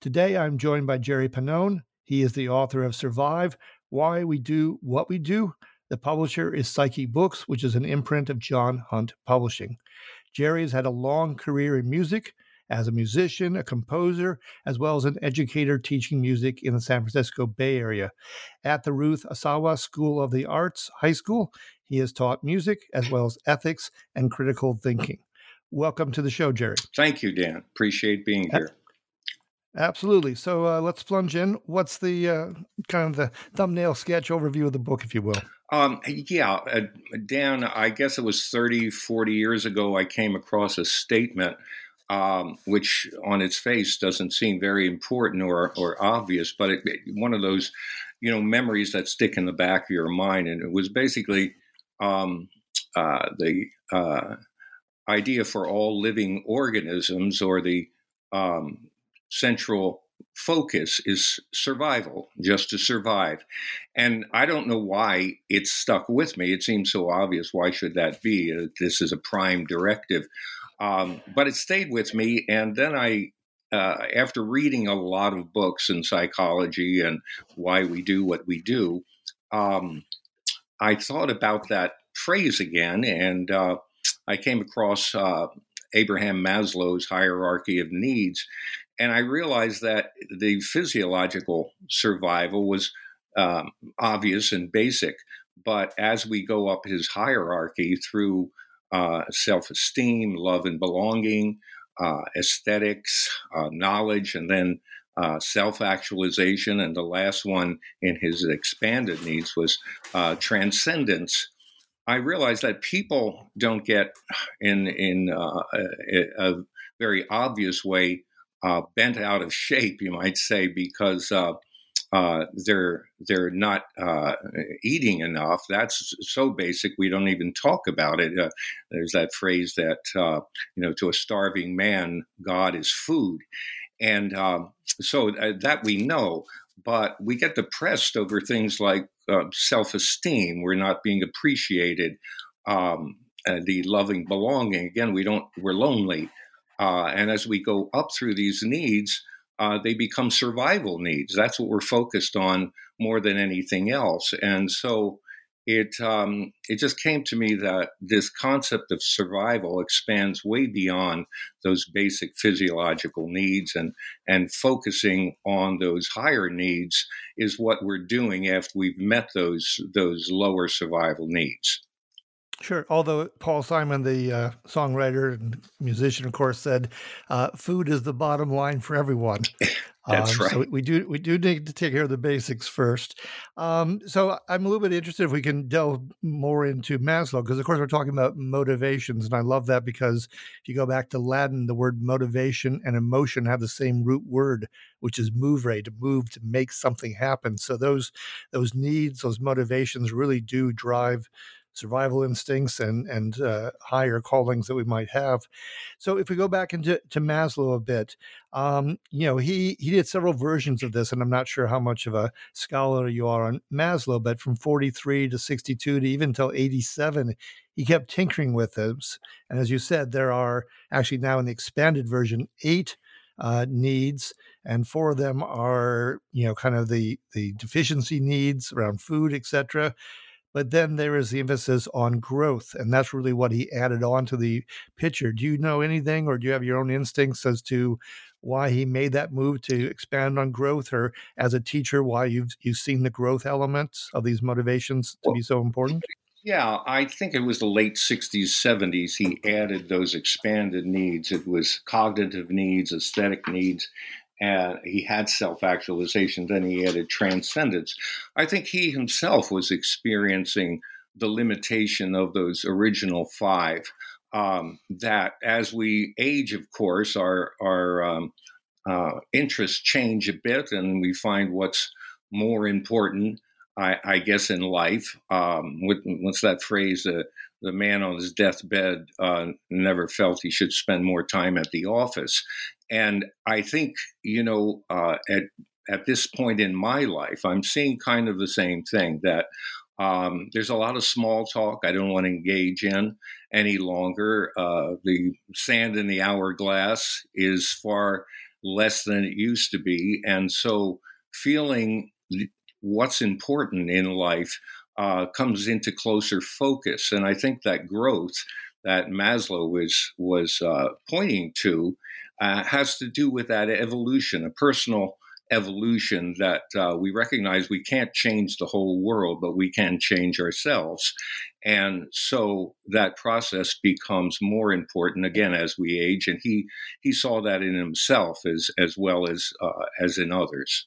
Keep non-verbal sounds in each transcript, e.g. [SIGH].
Today, I'm joined by Jerry Pannone. He is the author of Survive Why We Do What We Do. The publisher is Psyche Books, which is an imprint of John Hunt Publishing. Jerry has had a long career in music as a musician, a composer, as well as an educator teaching music in the San Francisco Bay Area. At the Ruth Asawa School of the Arts High School, he has taught music as well as ethics and critical thinking. Welcome to the show, Jerry. Thank you, Dan. Appreciate being here. Absolutely. So uh, let's plunge in. What's the uh, kind of the thumbnail sketch overview of the book, if you will? Um, yeah, uh, Dan, I guess it was 30, 40 years ago, I came across a statement um, which on its face doesn't seem very important or, or obvious, but it, one of those, you know, memories that stick in the back of your mind. And it was basically um, uh, the uh, idea for all living organisms or the um, central focus is survival, just to survive. And I don't know why it's stuck with me. It seems so obvious. Why should that be? Uh, this is a prime directive. Um, but it stayed with me. And then I, uh, after reading a lot of books in psychology and why we do what we do, um, I thought about that phrase again. And uh, I came across uh, Abraham Maslow's hierarchy of needs. And I realized that the physiological survival was um, obvious and basic. But as we go up his hierarchy through uh, self esteem, love and belonging, uh, aesthetics, uh, knowledge, and then uh, self actualization. And the last one in his expanded needs was uh, transcendence. I realized that people don't get in in uh, a, a, very obvious way bent out of shape, you might say, because uh, they're they're not uh, eating enough. That's so basic we don't even talk about it. Uh, there's that phrase that uh, you know, to a starving man, God is food, and um, so uh, that we know. But we get depressed over things like self-esteem. We're not being appreciated. Um, the loving belonging. Again, we don't. We're lonely. And as we go up through these needs, uh, they become survival needs. That's what we're focused on more than anything else. And so it um, it just came to me that this concept of survival expands way beyond those basic physiological needs, and and focusing on those higher needs is what we're doing after we've met those those lower survival needs. Sure. Although Paul Simon, the uh, songwriter and musician, of course, said uh, food is the bottom line for everyone. [COUGHS] That's um, right. So we do we do need to take care of the basics first. Um, so I'm a little bit interested if we can delve more into Maslow because of course we're talking about motivations, and I love that because if you go back to Latin, the word motivation and emotion have the same root word, which is movere, to move, to make something happen. So those those needs, those motivations really do drive survival instincts and and uh, higher callings that we might have. So if we go back into to Maslow a bit, um, you know, he he did several versions of this, and I'm not sure how much of a scholar you are on Maslow, but from 43 to 62 to even till 87, he kept tinkering with this. And as you said, there are actually now in the expanded version eight uh, needs, and four of them are you know kind of the the deficiency needs around food, etc. But then there is the emphasis on growth, and that's really what he added on to the picture. Do you know anything, or do you have your own instincts as to why he made that move to expand on growth, or as a teacher, why you've you've seen the growth elements of these motivations to well, be so important? Yeah, I think it was the late 60s, 70s. He added those expanded needs. It was cognitive needs, aesthetic needs, and he had self actualization, then he added transcendence. I think he himself was experiencing the limitation of those original five. Um, that as we age, of course, our, our um, uh, interests change a bit and we find what's more important, I, I guess, in life. Um, what's that phrase? Uh, the man on his deathbed uh, never felt he should spend more time at the office. And I think, you know, uh, at at this point in my life, I'm seeing kind of the same thing that um, there's a lot of small talk I don't want to engage in any longer. Uh, the sand in the hourglass is far less than it used to be. And so feeling what's important in life uh, comes into closer focus. And I think that growth that Maslow was, was uh, pointing to uh, has to do with that evolution, a personal evolution that uh, we recognize we can't change the whole world, but we can change ourselves. And so that process becomes more important again as we age. And he he saw that in himself as as well as uh, as in others.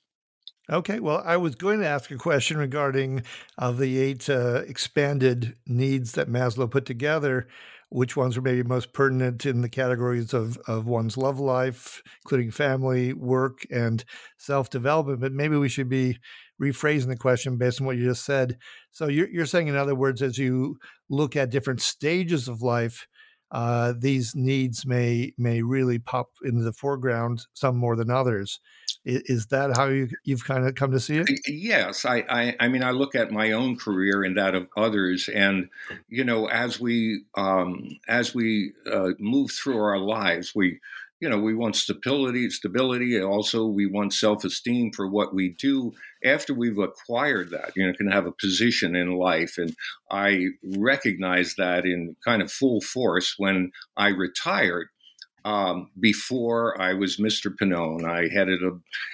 Okay, well, I was going to ask a question regarding uh, the eight uh, expanded needs that Maslow put together which ones were maybe most pertinent in the categories of, of one's love life, including family, work, and self development. But maybe we should be rephrasing the question based on what you just said. So you're, you're saying, in other words, as you look at different stages of life, uh, these needs may may really pop into the foreground, some more than others. Is, that how you, you've kind of come to see it? Yes, I, I, I mean I look at my own career and that of others, and you know as we um, as we uh, move through our lives, we you know, we want stability, stability. Also, we want self-esteem for what we do after we've acquired that. You know, can have a position in life, and I recognize that in kind of full force when I retired. Um, before I was Mr. Pannone, I headed a,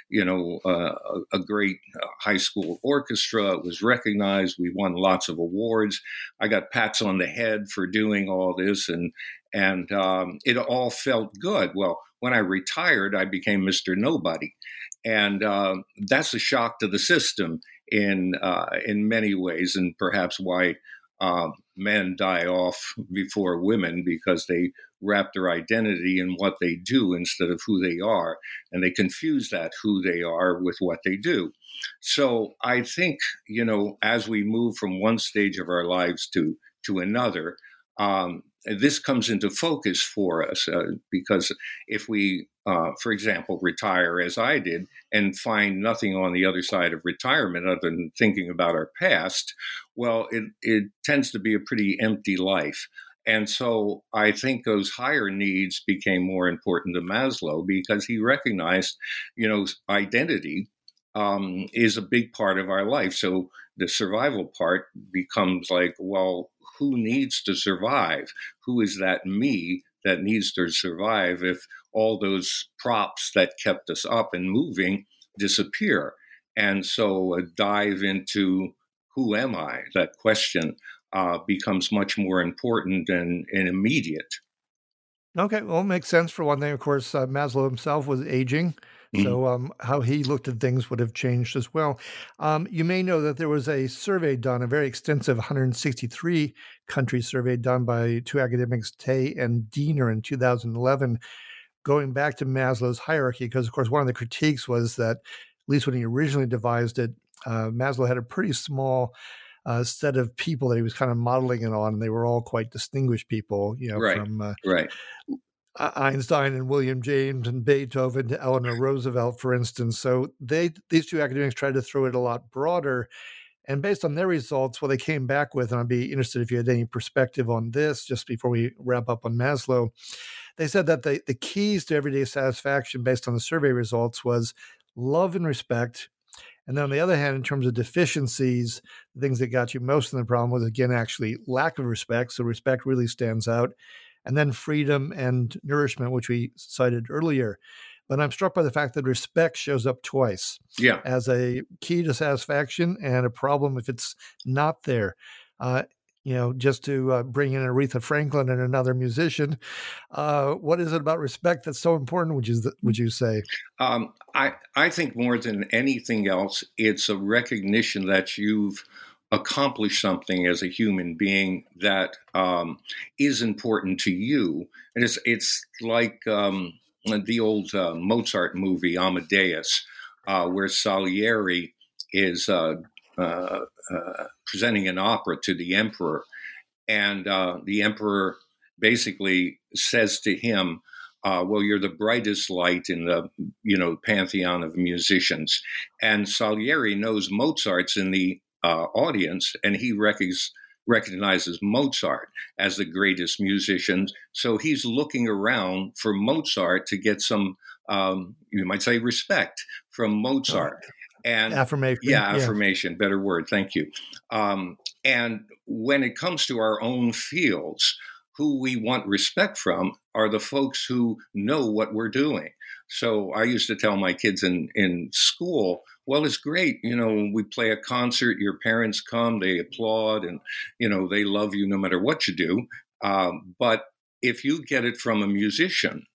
you know, uh, a great uh, high school orchestra. It was recognized. We won lots of awards. I got pats on the head for doing all this, and and um, it all felt good. Well, when I retired, I became Mr. Nobody, and uh, that's a shock to the system in uh, in many ways, and perhaps why uh, men die off before women because they wrap their identity in what they do instead of who they are, and they confuse that who they are with what they do. So I think you know as we move from one stage of our lives to to another. Um, this comes into focus for us uh, because if we, uh, for example, retire as I did and find nothing on the other side of retirement other than thinking about our past, well, it, it tends to be a pretty empty life. And so I think those higher needs became more important to Maslow because he recognized, you know, identity um, is a big part of our life. So the survival part becomes like, well, who needs to survive? Who is that me that needs to survive if all those props that kept us up and moving disappear? And so a dive into who am I? That question uh, becomes much more important and, and immediate. Okay, well, it makes sense for one thing. Of course, uh, Maslow himself was aging Mm-hmm. So, um, how he looked at things would have changed as well. Um, you may know that there was a survey done, a very extensive 163 country survey done by two academics, Tay and Diener, in 2011, going back to Maslow's hierarchy. Because, of course, one of the critiques was that, at least when he originally devised it, uh, Maslow had a pretty small uh, set of people that he was kind of modeling it on, and they were all quite distinguished people, you know, right. from uh, right. Einstein and William James and Beethoven to Eleanor Roosevelt, for instance. So they these two academics tried to throw it a lot broader. And based on their results, what they came back with, and I'd be interested if you had any perspective on this just before we wrap up on Maslow. They said that the, the keys to everyday satisfaction based on the survey results was love and respect, and then on the other hand, in terms of deficiencies, the things that got you most in the problem was again actually lack of respect. So respect really stands out. And then freedom and nourishment, which we cited earlier. But I'm struck by the fact that respect shows up twice. Yeah. As a key to satisfaction and a problem if it's not there. Uh, you know, just to uh, bring in Aretha Franklin and another musician. Uh, what is it about respect that's so important? Would you would you say? Um, I I think more than anything else, it's a recognition that you've accomplished something as a human being that um, is important to you, and it's it's like um, the old uh, Mozart movie Amadeus, uh, where Salieri is uh, uh, uh, presenting an opera to the emperor, and uh, the emperor basically says to him, "Well, you're the brightest light in the you know pantheon of musicians," and Salieri knows Mozart's in the audience, and he recognizes recognizes Mozart as the greatest musician. So he's looking around for Mozart to get some, um, you might say, respect from Mozart and affirmation. Yeah, affirmation, yeah. better word. Thank you. Um, and when it comes to our own fields, who we want respect from are the folks who know what we're doing. So I used to tell my kids in, in school, well, it's great. You know, we play a concert, your parents come, they applaud, and, you know, they love you no matter what you do. Um, but if you get it from a musician,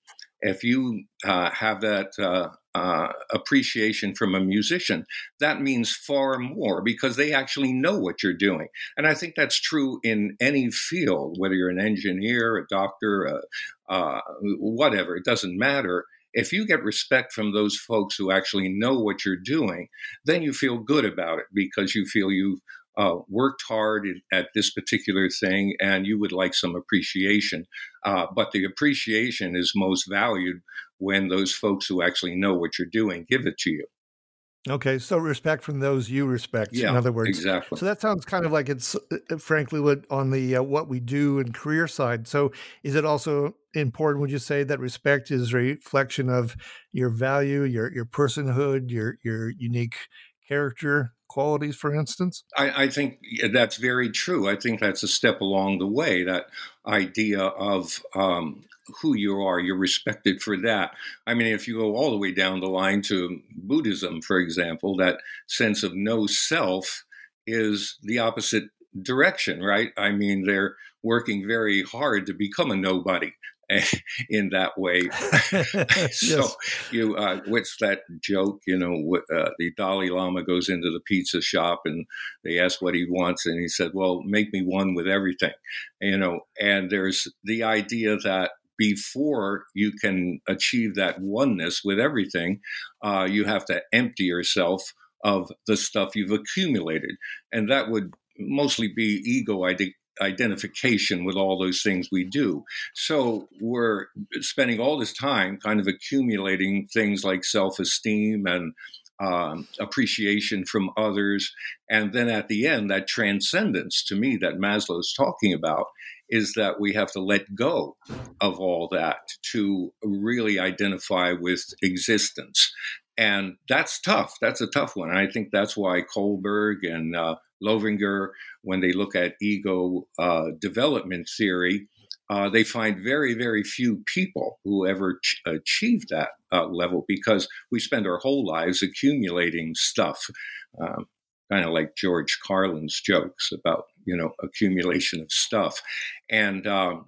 if you uh, have that uh, uh, appreciation from a musician, that means far more because they actually know what you're doing. And I think that's true in any field, whether you're an engineer, a doctor, uh, whatever, it doesn't matter. If you get respect from those folks who actually know what you're doing, then you feel good about it because you feel you've uh, worked hard at this particular thing and you would like some appreciation. Uh, but the appreciation is most valued when those folks who actually know what you're doing give it to you. Okay, so respect from those you respect. Yeah, in other words, exactly. So that sounds kind of like it's, uh, frankly, what on the uh, what we do and career side. So is it also important? Would you say that respect is a reflection of your value, your your personhood, your your unique character qualities, for instance? I, I, think that's very true. I think that's a step along the way. That idea of um, who you are, you're respected for that. I mean, if you go all the way down the line to Buddhism, for example, that sense of no self is the opposite direction, right? I mean, they're working very hard to become a nobody. [LAUGHS] in that way. [LAUGHS] [LAUGHS] so yes. you, uh, what's that joke? You know, uh, the Dalai Lama goes into the pizza shop and they ask what he wants, and he said, "Well, make me one with everything." You know, and there's the idea that before you can achieve that oneness with everything, uh, you have to empty yourself of the stuff you've accumulated, and that would mostly be ego identification with all those things we do. So we're spending all this time kind of accumulating things like self esteem and um, appreciation from others. And then at the end, that transcendence to me that Maslow's talking about is that we have to let go of all that to really identify with existence. And that's tough. That's a tough one. And I think that's why Kohlberg and uh, Loevinger, when they look at ego uh, development theory, uh, they find very, very few people who ever ch- achieve that uh, level because we spend our whole lives accumulating stuff, um, kind of like George Carlin's jokes about you know accumulation of stuff, and um,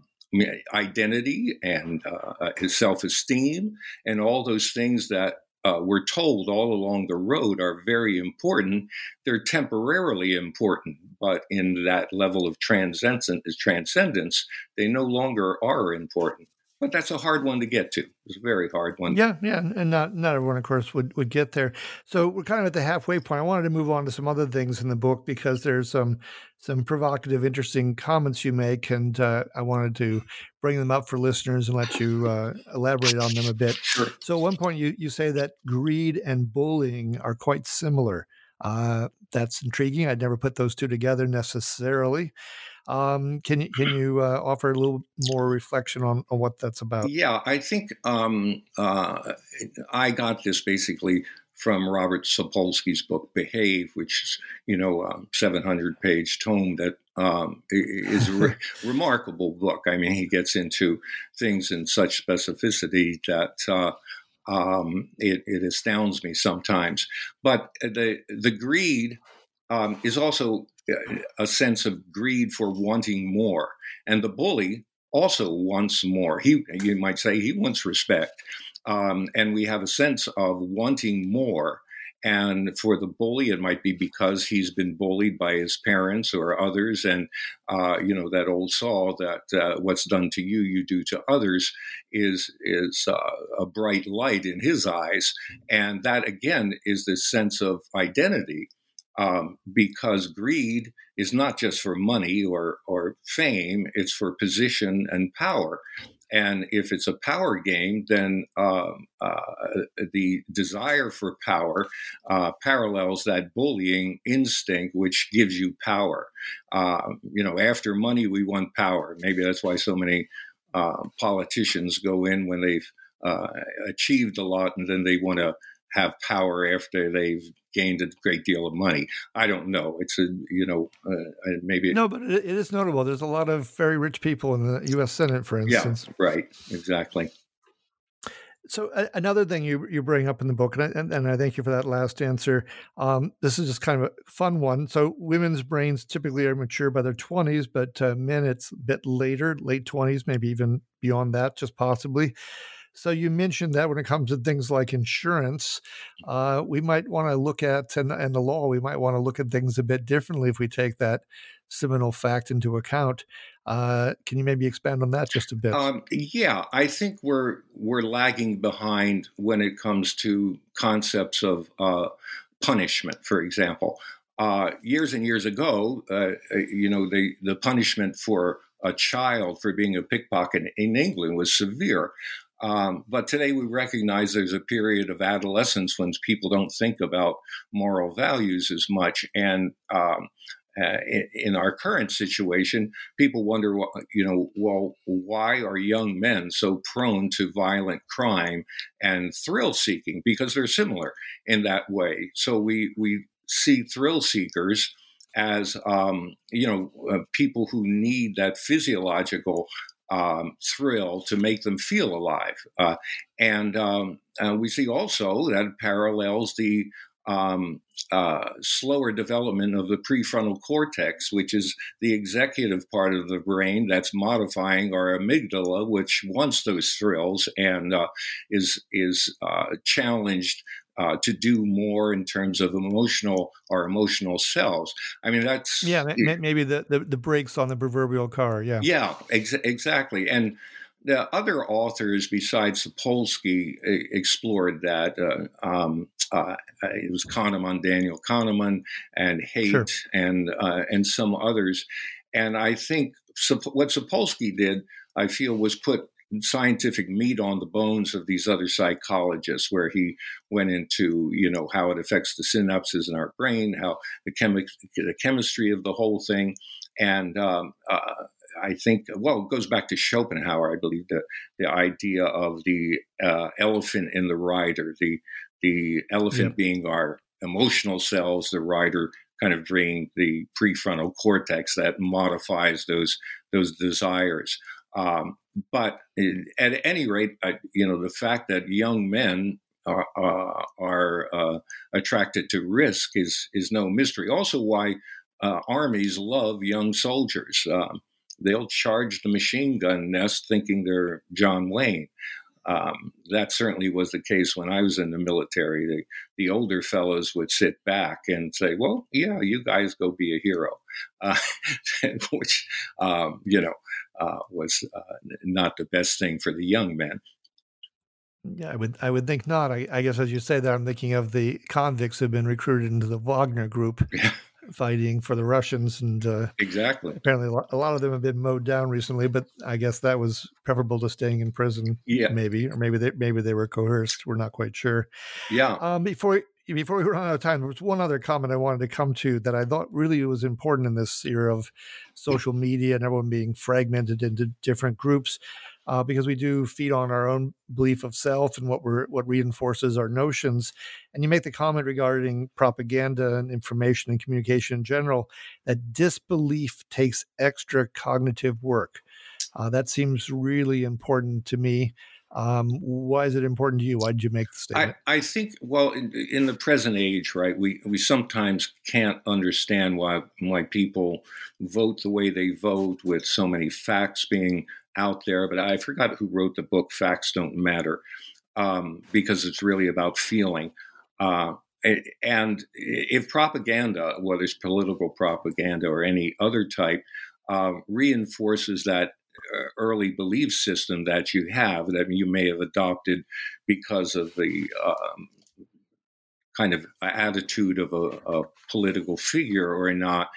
identity and uh, uh, his self esteem and all those things that uh, we're told all along the road are very important, they're temporarily important. But in that level of transcendence, transcendence, they no longer are important but that's a hard one to get to. It's a very hard one. Yeah, yeah, and not not everyone, of course, would would get there. So we're kind of at the halfway point. I wanted to move on to some other things in the book because there's some some provocative, interesting comments you make, and uh, I wanted to bring them up for listeners and let you uh, elaborate on them a bit. Sure. So at one point, you you say that greed and bullying are quite similar. Uh, that's intriguing. I'd never put those two together necessarily. Um, can you can you uh, offer a little more reflection on, on what that's about? Yeah, I think um, uh, I got this basically from Robert Sapolsky's book Behave, which is you know a 700 page tome that um, is a re- [LAUGHS] remarkable book. I mean, he gets into things in such specificity that. Uh, um, it, it, astounds me sometimes, but the the greed um, is also a sense of greed for wanting more. And the bully also wants more. He, you might say, he wants respect. Um, and we have a sense of wanting more. And for the bully, it might be because he's been bullied by his parents or others. And, uh, you know, that old saw that uh, what's done to you, you do to others is, is uh, a bright light in his eyes. And that, again, is this sense of identity um, because greed is not just for money or, or fame, it's for position and power. And if it's a power game, then um, uh, the desire for power uh, parallels that bullying instinct, which gives you power. Uh, you know, after money, we want power. Maybe that's why so many uh, politicians go in when they've uh, achieved a lot and then they want to have power after they've gained a great deal of money. I don't know. It's a you know uh, maybe no, but it is notable. There's a lot of very rich people in the U.S. Senate, for instance. Yeah, right. Exactly. So uh, another thing you you bring up in the book, and I, and, and I thank you for that last answer. Um, this is just kind of a fun one. So women's brains typically are mature by their twenties, but uh, men it's a bit later, late twenties, maybe even beyond that, just possibly. So you mentioned that when it comes to things like insurance, uh, we might want to look at and, and the law. We might want to look at things a bit differently if we take that seminal fact into account. Uh, can you maybe expand on that just a bit? Um, yeah, I think we're we're lagging behind when it comes to concepts of uh, punishment, for example. Uh, years and years ago, uh, uh, you know, the the punishment for a child for being a pickpocket in England was severe. Um, but today we recognize there's a period of adolescence when people don't think about moral values as much. And um, uh, in, our current situation, people wonder, you know, well, why are young men so prone to violent crime and thrill seeking? Because they're similar in that way. So we we see thrill seekers as um, you know uh, people who need that physiological um, thrill to make them feel alive. Uh, and um, we see also that parallels the um, uh, slower development of the prefrontal cortex, which is the executive part of the brain that's modifying our amygdala, which wants those thrills and uh, is is uh, challenged uh, to do more in terms of emotional or emotional selves. I mean, that's yeah, maybe the, the, the brakes on the proverbial car. Yeah, yeah, ex- exactly. And the other authors besides Sapolsky explored that. Uh, um, uh, it was Kahneman, Daniel Kahneman, and Haidt, sure. and uh, and some others. And I think what Sapolsky did, I feel, was put scientific meat on the bones of these other psychologists, where he went into you know how it affects the synapses in our brain, how the, chemi- the chemistry of the whole thing, and um, uh, I think well it goes back to Schopenhauer, I believe the the idea of the uh, elephant in the rider, the the elephant yeah. being our emotional cells, the rider kind of being the prefrontal cortex that modifies those those desires. Um, but at any rate, I, you know, the fact that young men are, uh, are uh, attracted to risk is is no mystery. Also, why uh, armies love young soldiers. Um, they'll charge the machine gun nest thinking they're John Wayne. Um, that certainly was the case when I was in the military. The, the older fellows would sit back and say, "Well, yeah, you guys go be a hero," uh, [LAUGHS] which um, you know uh, was uh, not the best thing for the young men. Yeah, I would I would think not. I, I, guess as you say that, I'm thinking of the convicts who've been recruited into the Wagner group, [LAUGHS] fighting for the Russians, and uh, exactly. Apparently, a lot of them have been mowed down recently, but I guess that was preferable to staying in prison. Yeah, maybe, or maybe they maybe they were coerced. We're not quite sure. Yeah. Um, before before we run out of time, there was one other comment I wanted to come to that I thought really was important in this era of social media and everyone being fragmented into different groups uh, because we do feed on our own belief of self and what we're what reinforces our notions. And you make the comment regarding propaganda and information and communication in general that disbelief takes extra cognitive work. Uh, that seems really important to me. Um, why is it important to you? Why did you make the statement? I, I think, well, in, in, the present age, right, we, we sometimes can't understand why why people vote the way they vote with so many facts being out there, but I forgot who wrote the book Facts Don't Matter um, because it's really about feeling. Uh, and if propaganda, whether it's political propaganda or any other type, uh, reinforces that early belief system that you have that you may have adopted because of the um, kind of attitude of a, a, political figure or not,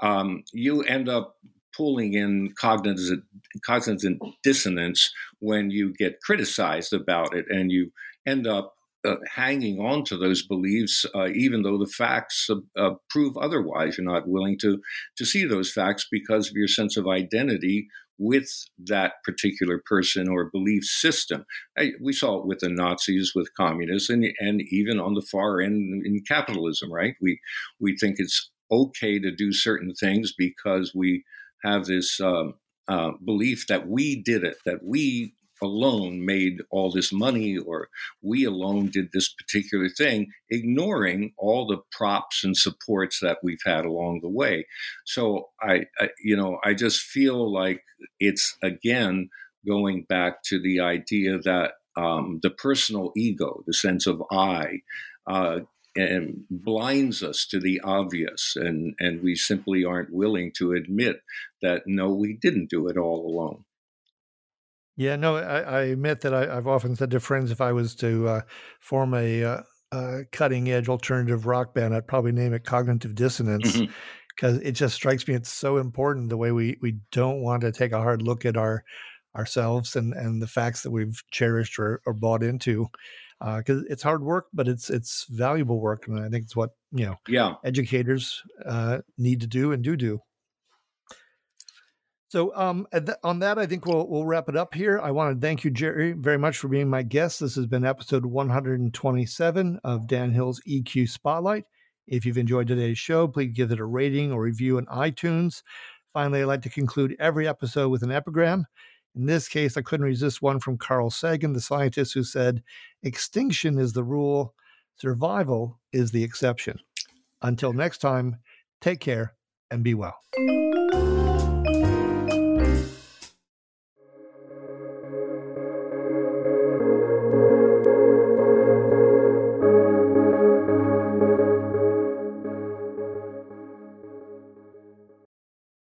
um, you end up pulling in cognitive, cognitive dissonance when you get criticized about it and you end up uh, hanging on to those beliefs, uh, even though the facts uh, prove otherwise. You're not willing to to see those facts because of your sense of identity with that particular person or belief system. I, we saw it with the Nazis, with communists, and and even on the far end in capitalism. Right? We we think it's okay to do certain things because we have this um, uh, belief that we did it, that we alone made all this money or we alone did this particular thing, ignoring all the props and supports that we've had along the way. So I, I you know, I just feel like it's again going back to the idea that um, the personal ego, the sense of I, uh, and blinds us to the obvious and and we simply aren't willing to admit that no we didn't do it all alone. Yeah no i, I admit that I, have often said to friends if i was to uh, form a, uh, a, cutting edge alternative rock band i'd probably name it cognitive dissonance because it just strikes me it's so important the way we we don't want to take a hard look at our ourselves and and the facts that we've cherished or, or bought into because uh, it's hard work, but it's it's valuable work, and I think it's what you know. Yeah, educators uh, need to do and do do. So um, on that, I think we'll we'll wrap it up here. I want to thank you, Jerry, very much for being my guest. This has been episode 127 of Dan Hill's EQ Spotlight. If you've enjoyed today's show, please give it a rating or review on iTunes. Finally, I'd like to conclude every episode with an epigram. In this case, I couldn't resist one from Carl Sagan, the scientist who said, Extinction is the rule, survival is the exception. Until next time, take care and be well.